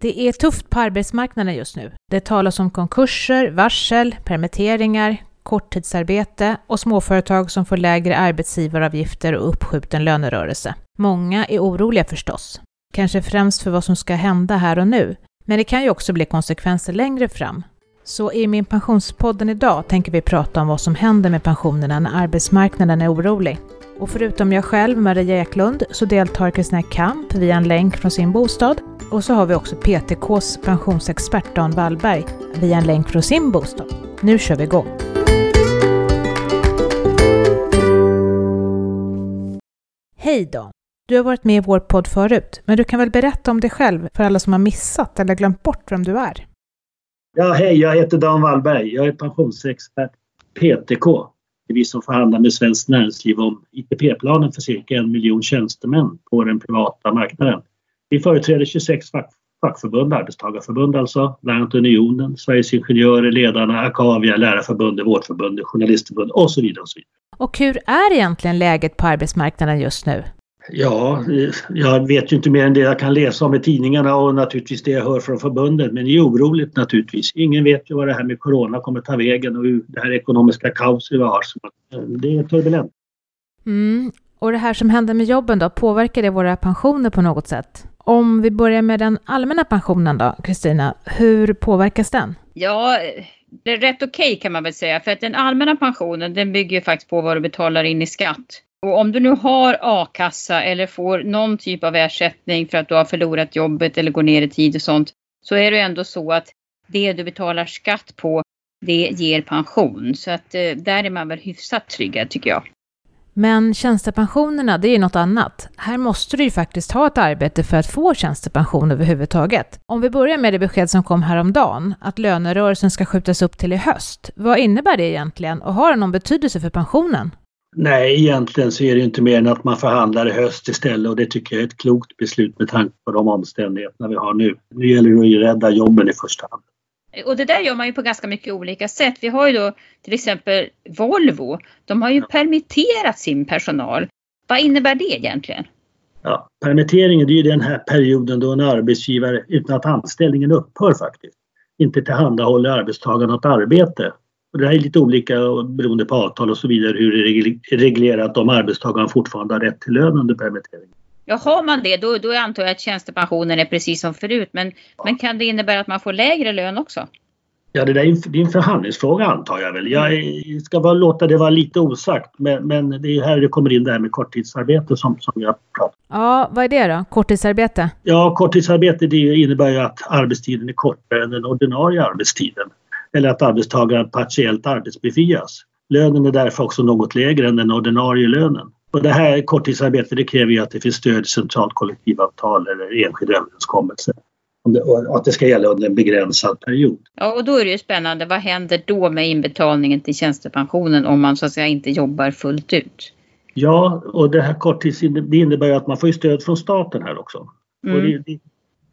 Det är tufft på arbetsmarknaden just nu. Det talas om konkurser, varsel, permitteringar, korttidsarbete och småföretag som får lägre arbetsgivaravgifter och uppskjuten lönerörelse. Många är oroliga förstås, kanske främst för vad som ska hända här och nu, men det kan ju också bli konsekvenser längre fram. Så i min pensionspodden idag tänker vi prata om vad som händer med pensionerna när arbetsmarknaden är orolig. Och förutom jag själv, Maria Eklund, så deltar Kristina Kamp via en länk från sin bostad. Och så har vi också PTKs pensionsexpert Dan Wallberg via en länk från sin bostad. Nu kör vi igång! Hej Dan! Du har varit med i vår podd förut, men du kan väl berätta om dig själv för alla som har missat eller glömt bort vem du är? Ja, hej, jag heter Dan Wallberg. Jag är pensionsexpert PTK. Det är vi som förhandlar med Svenskt Näringsliv om ITP-planen för cirka en miljon tjänstemän på den privata marknaden. Vi företräder 26 fack, fackförbund, arbetstagarförbund alltså, bland annat Unionen, Sveriges Ingenjörer, Ledarna, Akavia, Lärarförbundet, Vårdförbundet, Journalistförbundet och så vidare. Och så vidare. Och hur är egentligen läget på arbetsmarknaden just nu? Ja, jag vet ju inte mer än det jag kan läsa om i tidningarna och naturligtvis det jag hör från förbundet. Men det är oroligt naturligtvis. Ingen vet ju vad det här med Corona kommer ta vägen och hur det här ekonomiska kaoset vi har. Så det är turbulent. Mm. Och det här som händer med jobben då, påverkar det våra pensioner på något sätt? Om vi börjar med den allmänna pensionen då, Kristina, hur påverkas den? Ja, det är rätt okej okay, kan man väl säga, för att den allmänna pensionen den bygger ju faktiskt på vad du betalar in i skatt. Och om du nu har a-kassa eller får någon typ av ersättning för att du har förlorat jobbet eller går ner i tid och sånt, så är det ändå så att det du betalar skatt på, det ger pension. Så att eh, där är man väl hyfsat tryggad tycker jag. Men tjänstepensionerna, det är ju något annat. Här måste du ju faktiskt ha ett arbete för att få tjänstepension överhuvudtaget. Om vi börjar med det besked som kom häromdagen, att lönerörelsen ska skjutas upp till i höst. Vad innebär det egentligen och har det någon betydelse för pensionen? Nej, egentligen så är det inte mer än att man förhandlar i höst istället och det tycker jag är ett klokt beslut med tanke på de omständigheterna vi har nu. Nu gäller det att rädda jobben i första hand. Och det där gör man ju på ganska mycket olika sätt. Vi har ju då till exempel Volvo. De har ju permitterat sin personal. Vad innebär det egentligen? Ja, permitteringen det är ju den här perioden då en arbetsgivare utan att anställningen upphör faktiskt inte tillhandahåller arbetstagaren något arbete och det här är lite olika beroende på avtal och så vidare hur det är reglerat om arbetstagaren fortfarande har rätt till lön under permittering. Ja, har man det då, då antar jag att tjänstepensionen är precis som förut. Men, ja. men kan det innebära att man får lägre lön också? Ja, det, där är, en förhandlingsfråga antar jag väl. Jag ska bara låta det vara lite osagt men, men det är här det kommer in det här med korttidsarbete som, som jag pratar Ja, vad är det då? Korttidsarbete? Ja, korttidsarbete det innebär ju att arbetstiden är kortare än den ordinarie arbetstiden eller att arbetstagaren partiellt arbetsbefrias. Lönen är därför också något lägre än den ordinarie lönen. Och det här korttidsarbetet det kräver ju att det finns stöd i centralt kollektivavtal eller enskild överenskommelse. Och att det ska gälla under en begränsad period. Ja, och då är det ju spännande. Vad händer då med inbetalningen till tjänstepensionen om man så att säga inte jobbar fullt ut? Ja, och det här korttids det innebär ju att man får stöd från staten här också. Mm. Och det, det,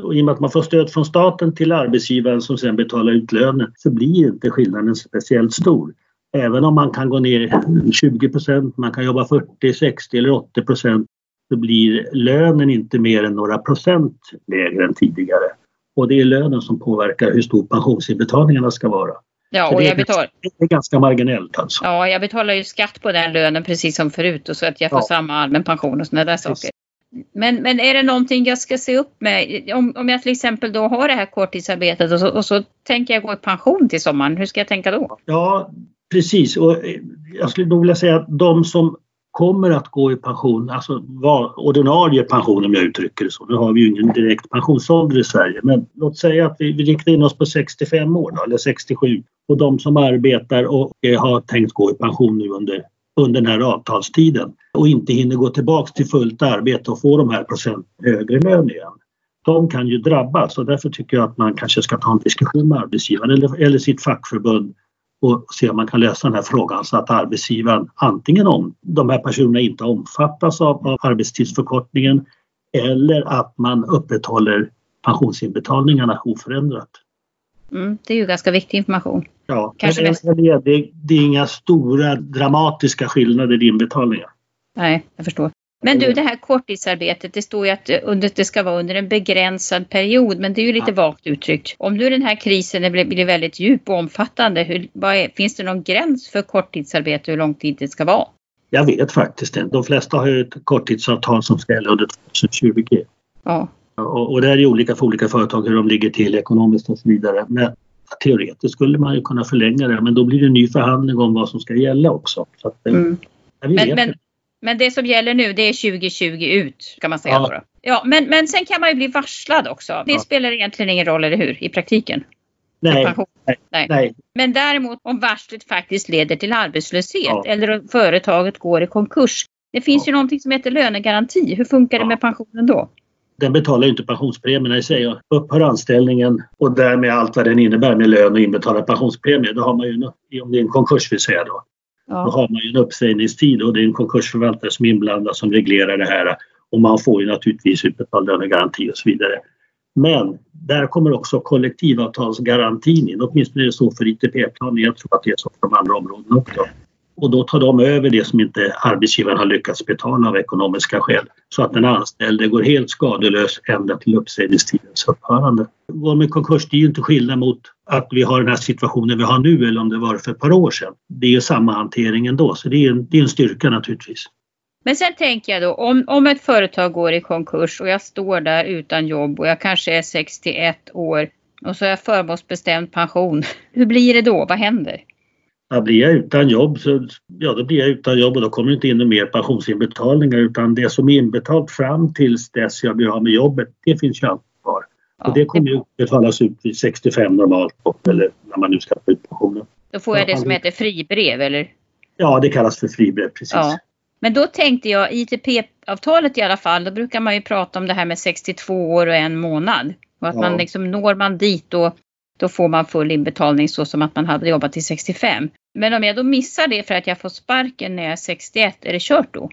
och I och med att man får stöd från staten till arbetsgivaren som sen betalar ut lönen så blir inte skillnaden speciellt stor. Även om man kan gå ner 20% man kan jobba 40, 60 eller 80% så blir lönen inte mer än några procent lägre än tidigare. Och det är lönen som påverkar hur stor pensionsinbetalningarna ska vara. Ja, och det, är jag betalar... det är ganska marginellt alltså. Ja, jag betalar ju skatt på den lönen precis som förut och så att jag får ja. samma allmän pension och sådana där saker. Men, men är det någonting jag ska se upp med? Om, om jag till exempel då har det här korttidsarbetet och så, och så tänker jag gå i pension till sommaren. Hur ska jag tänka då? Ja, precis. Och eh, jag skulle nog vilja säga att de som kommer att gå i pension, alltså ordinarie pension om jag uttrycker det så. Nu har vi ju ingen direkt pensionsålder i Sverige men låt säga att vi, vi riktar in oss på 65 år då, eller 67 och de som arbetar och eh, har tänkt gå i pension nu under under den här avtalstiden och inte hinner gå tillbaks till fullt arbete och få de här procent högre lön igen. De kan ju drabbas och därför tycker jag att man kanske ska ta en diskussion med arbetsgivaren eller, eller sitt fackförbund och se om man kan lösa den här frågan så att arbetsgivaren antingen om de här personerna inte omfattas av, av arbetstidsförkortningen eller att man upprätthåller pensionsinbetalningarna oförändrat. Mm, det är ju ganska viktig information. Ja, Kanske men, det, det, det är inga stora dramatiska skillnader i inbetalningar. Nej, jag förstår. Men du, det här korttidsarbetet, det står ju att det ska vara under en begränsad period, men det är ju lite vagt uttryckt. Om nu den här krisen blir väldigt djup och omfattande, hur, är, finns det någon gräns för korttidsarbete, hur lång tid det ska vara? Jag vet faktiskt inte. De flesta har ju ett korttidsavtal som ska gälla under 2020. Ja. Och, och det är olika för olika företag hur de ligger till ekonomiskt och så vidare. Men teoretiskt skulle man ju kunna förlänga det men då blir det en ny förhandling om vad som ska gälla också. Så att, mm. men, men, men, det som gäller nu det är 2020 ut kan man säga. Ja. Då, Ja, men, men sen kan man ju bli varslad också. Det ja. spelar egentligen ingen roll, eller hur? I praktiken. Nej. Nej. Nej. Men däremot om varslet faktiskt leder till arbetslöshet ja. eller om företaget går i konkurs. Det finns ja. ju någonting som heter lönegaranti. Hur funkar det med pensionen då? Den betalar ju inte pensionspremierna i sig. Upphör anställningen och därmed allt vad den innebär med lön och inbetalad pensionspremie, då har man ju, om det är en konkurs vill säga då, ja. då har man ju en uppsägningstid och det är en konkursförvaltare som är inblandad som reglerar det här och man får ju naturligtvis utbetald lönegaranti och så vidare. Men där kommer också kollektivavtalsgarantin in, åtminstone är det så för ITP-planen. Jag tror att det är så för de andra områdena också. Och då tar de över det som inte arbetsgivaren har lyckats betala av ekonomiska skäl. Så att den anställde går helt skadelös ända till uppsägningstidens upphörande. Går med konkurs, det är ju inte skillnad mot att vi har den här situationen vi har nu eller om det var för ett par år sedan. Det är ju samma hantering ändå, så det är en, det är en styrka naturligtvis. Men sen tänker jag då om, om ett företag går i konkurs och jag står där utan jobb och jag kanske är 61 år och så har jag förmånsbestämd pension. Hur blir det då? Vad händer? Ja, blir jag utan jobb så ja, då blir jag utan jobb och då kommer det inte in mer pensionsinbetalningar utan det som är inbetalt fram tills dess jag blir av med jobbet, det finns ju alltid. Ja, och det kommer ju betalas ut vid 65 normalt eller när man nu ska få ut pensionen. Då får jag det som heter fribrev eller? Ja, det kallas för fribrev precis. Ja. Men då tänkte jag ITP-avtalet i alla fall, då brukar man ju prata om det här med 62 år och en månad. Och att ja. man liksom når man dit då, då får man full inbetalning så som att man hade jobbat till 65. Men om jag då missar det för att jag får sparken när jag är 61, är det kört då?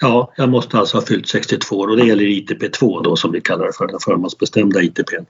Ja, jag måste alltså ha fyllt 62 år och det gäller ITP2 då som vi kallar det för, den förmånsbestämda ITPn.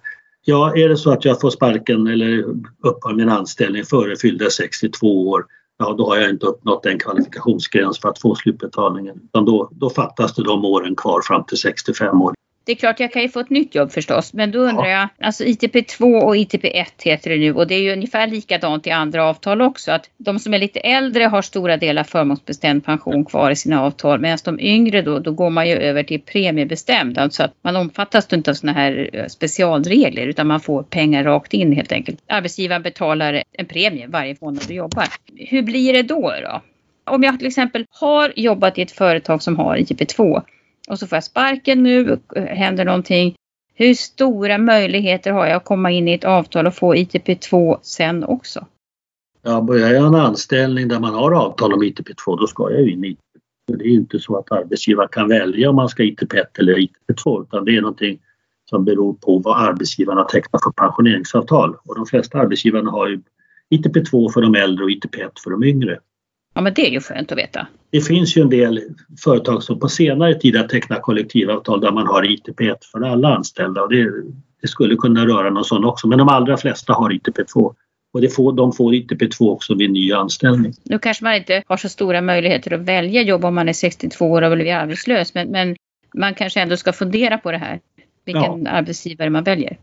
Ja, är det så att jag får sparken eller upphör min anställning före fyllda 62 år ja då har jag inte uppnått en kvalifikationsgräns för att få slutbetalningen. Utan då, då fattas det de åren kvar fram till 65 år. Det är klart jag kan ju få ett nytt jobb förstås men då undrar ja. jag, alltså ITP2 och ITP1 heter det nu och det är ju ungefär likadant i andra avtal också att de som är lite äldre har stora delar förmånsbestämd pension kvar i sina avtal medan de yngre då, då går man ju över till premiebestämd, alltså att man omfattas inte av sådana här eh, specialregler utan man får pengar rakt in helt enkelt. Arbetsgivaren betalar en premie varje månad du jobbar. Hur blir det då då? Om jag till exempel har jobbat i ett företag som har ITP2 och så får jag sparken nu, eh, händer någonting. Hur stora möjligheter har jag att komma in i ett avtal och få ITP2 sen också? Ja, börjar jag en anställning där man har avtal om ITP2 då ska jag ju in i ITP. Det är ju inte så att arbetsgivaren kan välja om man ska ITP1 eller ITP2 utan det är någonting som beror på vad arbetsgivaren har tecknat för pensioneringsavtal. Och de flesta arbetsgivarna har ju ITP2 för de äldre och ITP1 för de yngre. Ja, men det är ju skönt att veta. Det finns ju en del företag som på senare tid har tecknat kollektivavtal där man har ITP1 för alla anställda och det, det skulle kunna röra någon sån också. Men de allra flesta har ITP2 och det får, de får ITP2 också vid ny anställning. Nu kanske man inte har så stora möjligheter att välja jobb om man är 62 år och vill bli arbetslös men, men man kanske ändå ska fundera på det här. Vilken ja. arbetsgivare man väljer.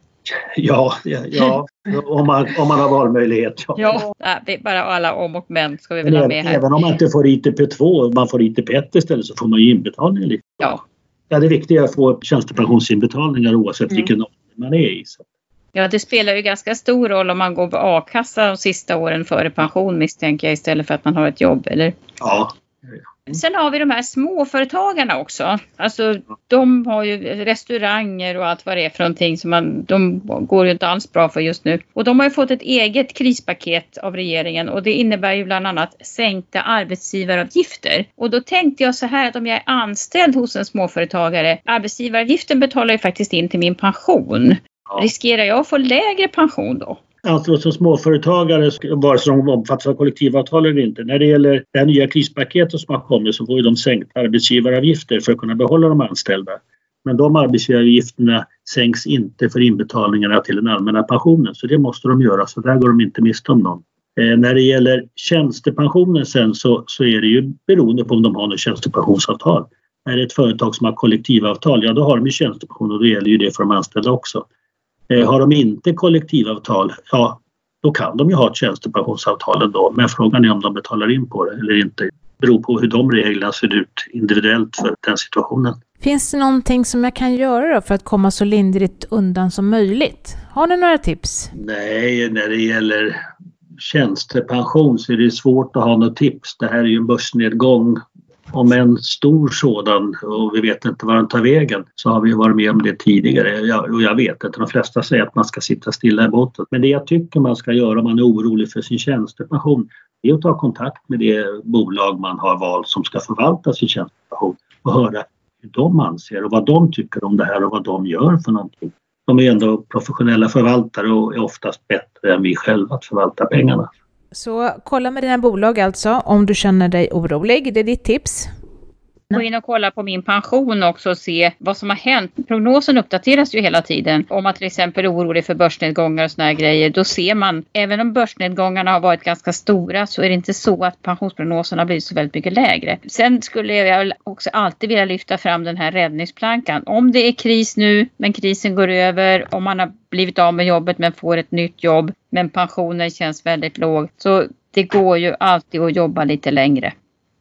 Ja, ja, ja om, man, om man har valmöjlighet. Ja, ja det är bara alla om och men ska vi väl ha med här. Även om man inte får ITP2, man får ITP1 istället så får man ju inbetalning lite. Ja. ja. Det viktiga är att få tjänstepensionsinbetalningar oavsett mm. vilken ålder man är i. Så. Ja, det spelar ju ganska stor roll om man går på a-kassa de sista åren före pension misstänker jag istället för att man har ett jobb, eller? Ja, Sen har vi de här småföretagarna också. Alltså de har ju restauranger och allt vad det är för någonting som man, de går ju inte alls bra för just nu. Och de har ju fått ett eget krispaket av regeringen och det innebär ju bland annat sänkta arbetsgivaravgifter. Och då tänkte jag så här att om jag är anställd hos en småföretagare, arbetsgivaravgiften betalar ju faktiskt in till min pension. Riskerar jag att få lägre pension då? Alltså som småföretagare, vare sig de omfattas av kollektivavtal eller inte. När det gäller det här nya krispaketet som har kommit så får ju de sänkta arbetsgivaravgifter för att kunna behålla de anställda. Men de arbetsgivaravgifterna sänks inte för inbetalningarna till den allmänna pensionen så det måste de göra så där går de inte miste om någon. Eh, när det gäller tjänstepensionen sen så, så är det ju beroende på om de har något tjänstepensionsavtal. är det ett företag som har kollektivavtal, ja då har de ju tjänstepension och då gäller ju det för de anställda också. Eh, har de inte kollektivavtal, ja då kan de ju ha ett tjänstepensionsavtal ändå men frågan är om de betalar in på det eller inte. Det beror på hur de reglerna ser ut individuellt för den situationen. Finns det någonting som jag kan göra då för att komma så lindrigt undan som möjligt? Har ni några tips? Nej, när det gäller tjänstepension så är det svårt att ha några tips. Det här är ju en börsnedgång om en stor sådan och vi vet inte var den tar vägen så har vi varit med om det tidigare. Jag, och jag vet inte, de flesta säger att man ska sitta stilla i båten. Men det jag tycker man ska göra om man är orolig för sin tjänstepension är att ta kontakt med det bolag man har valt som ska förvalta sin tjänstepension och höra hur de anser och vad de tycker om det här och vad de gör för någonting. De är ändå professionella förvaltare och är oftast bättre än vi själva att förvalta pengarna. Så kolla med dina bolag alltså om du känner dig orolig. Det är ditt tips. Gå in och kolla på min pension också och se vad som har hänt. Prognosen uppdateras ju hela tiden. Om man till exempel är orolig för börsnedgångar och såna här grejer. Då ser man, även om börsnedgångarna har varit ganska stora så är det inte så att pensionsprognosen har blivit så väldigt mycket lägre. Sen skulle jag också alltid vilja lyfta fram den här räddningsplankan. Om det är kris nu men krisen går över, om man har blivit av med jobbet men får ett nytt jobb men pensionen känns väldigt låg. Så det går ju alltid att jobba lite längre.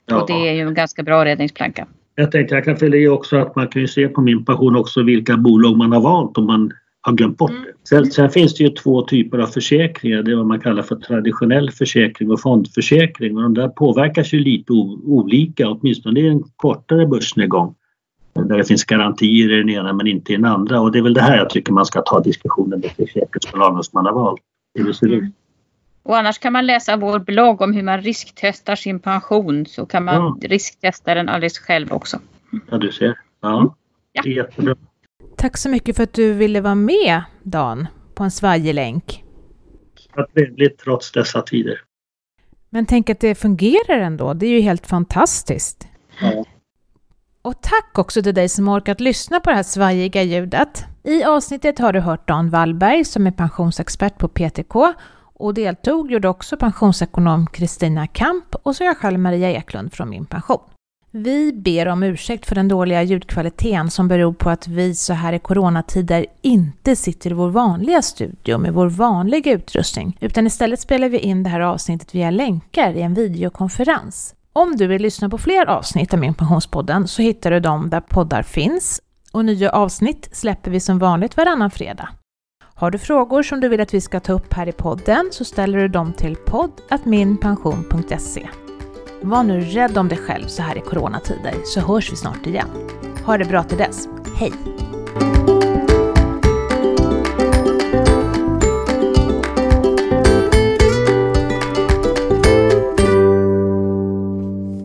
Ja. Och det är ju en ganska bra räddningsplanka. Jag tänkte jag kan fylla i också att man kan ju se på min pension också vilka bolag man har valt om man har glömt bort mm. det. Sen, sen, finns det ju två typer av försäkringar. Det är vad man kallar för traditionell försäkring och fondförsäkring. Och de där påverkas ju lite olika, åtminstone i en kortare börsnedgång. Där det finns garantier i den ena men inte i den andra. Och det är väl det här jag tycker man ska ta diskussionen med försäkringsbolagen som man har valt. Det ser ut. Och annars kan man läsa vår blogg om hur man risktestar sin pension. Så kan man ja. risktesta den alldeles själv också. Ja, du ser. Ja, ja. jättebra. Tack så mycket för att du ville vara med, Dan, på en svajelänk. Trevligt trots dessa tider. Men tänk att det fungerar ändå. Det är ju helt fantastiskt. Ja. Och tack också till dig som orkat lyssna på det här svajiga ljudet. I avsnittet har du hört Dan Wallberg som är pensionsexpert på PTK och deltog gjorde också pensionsekonom Kristina Kamp och så jag själv Maria Eklund från Min Pension. Vi ber om ursäkt för den dåliga ljudkvaliteten som beror på att vi så här i coronatider inte sitter i vår vanliga studio med vår vanliga utrustning, utan istället spelar vi in det här avsnittet via länkar i en videokonferens. Om du vill lyssna på fler avsnitt av Min Pensionspodden så hittar du dem där poddar finns och nya avsnitt släpper vi som vanligt varannan fredag. Har du frågor som du vill att vi ska ta upp här i podden så ställer du dem till poddatminpension.se. Var nu rädd om dig själv så här i coronatider så hörs vi snart igen. Ha det bra till dess. Hej!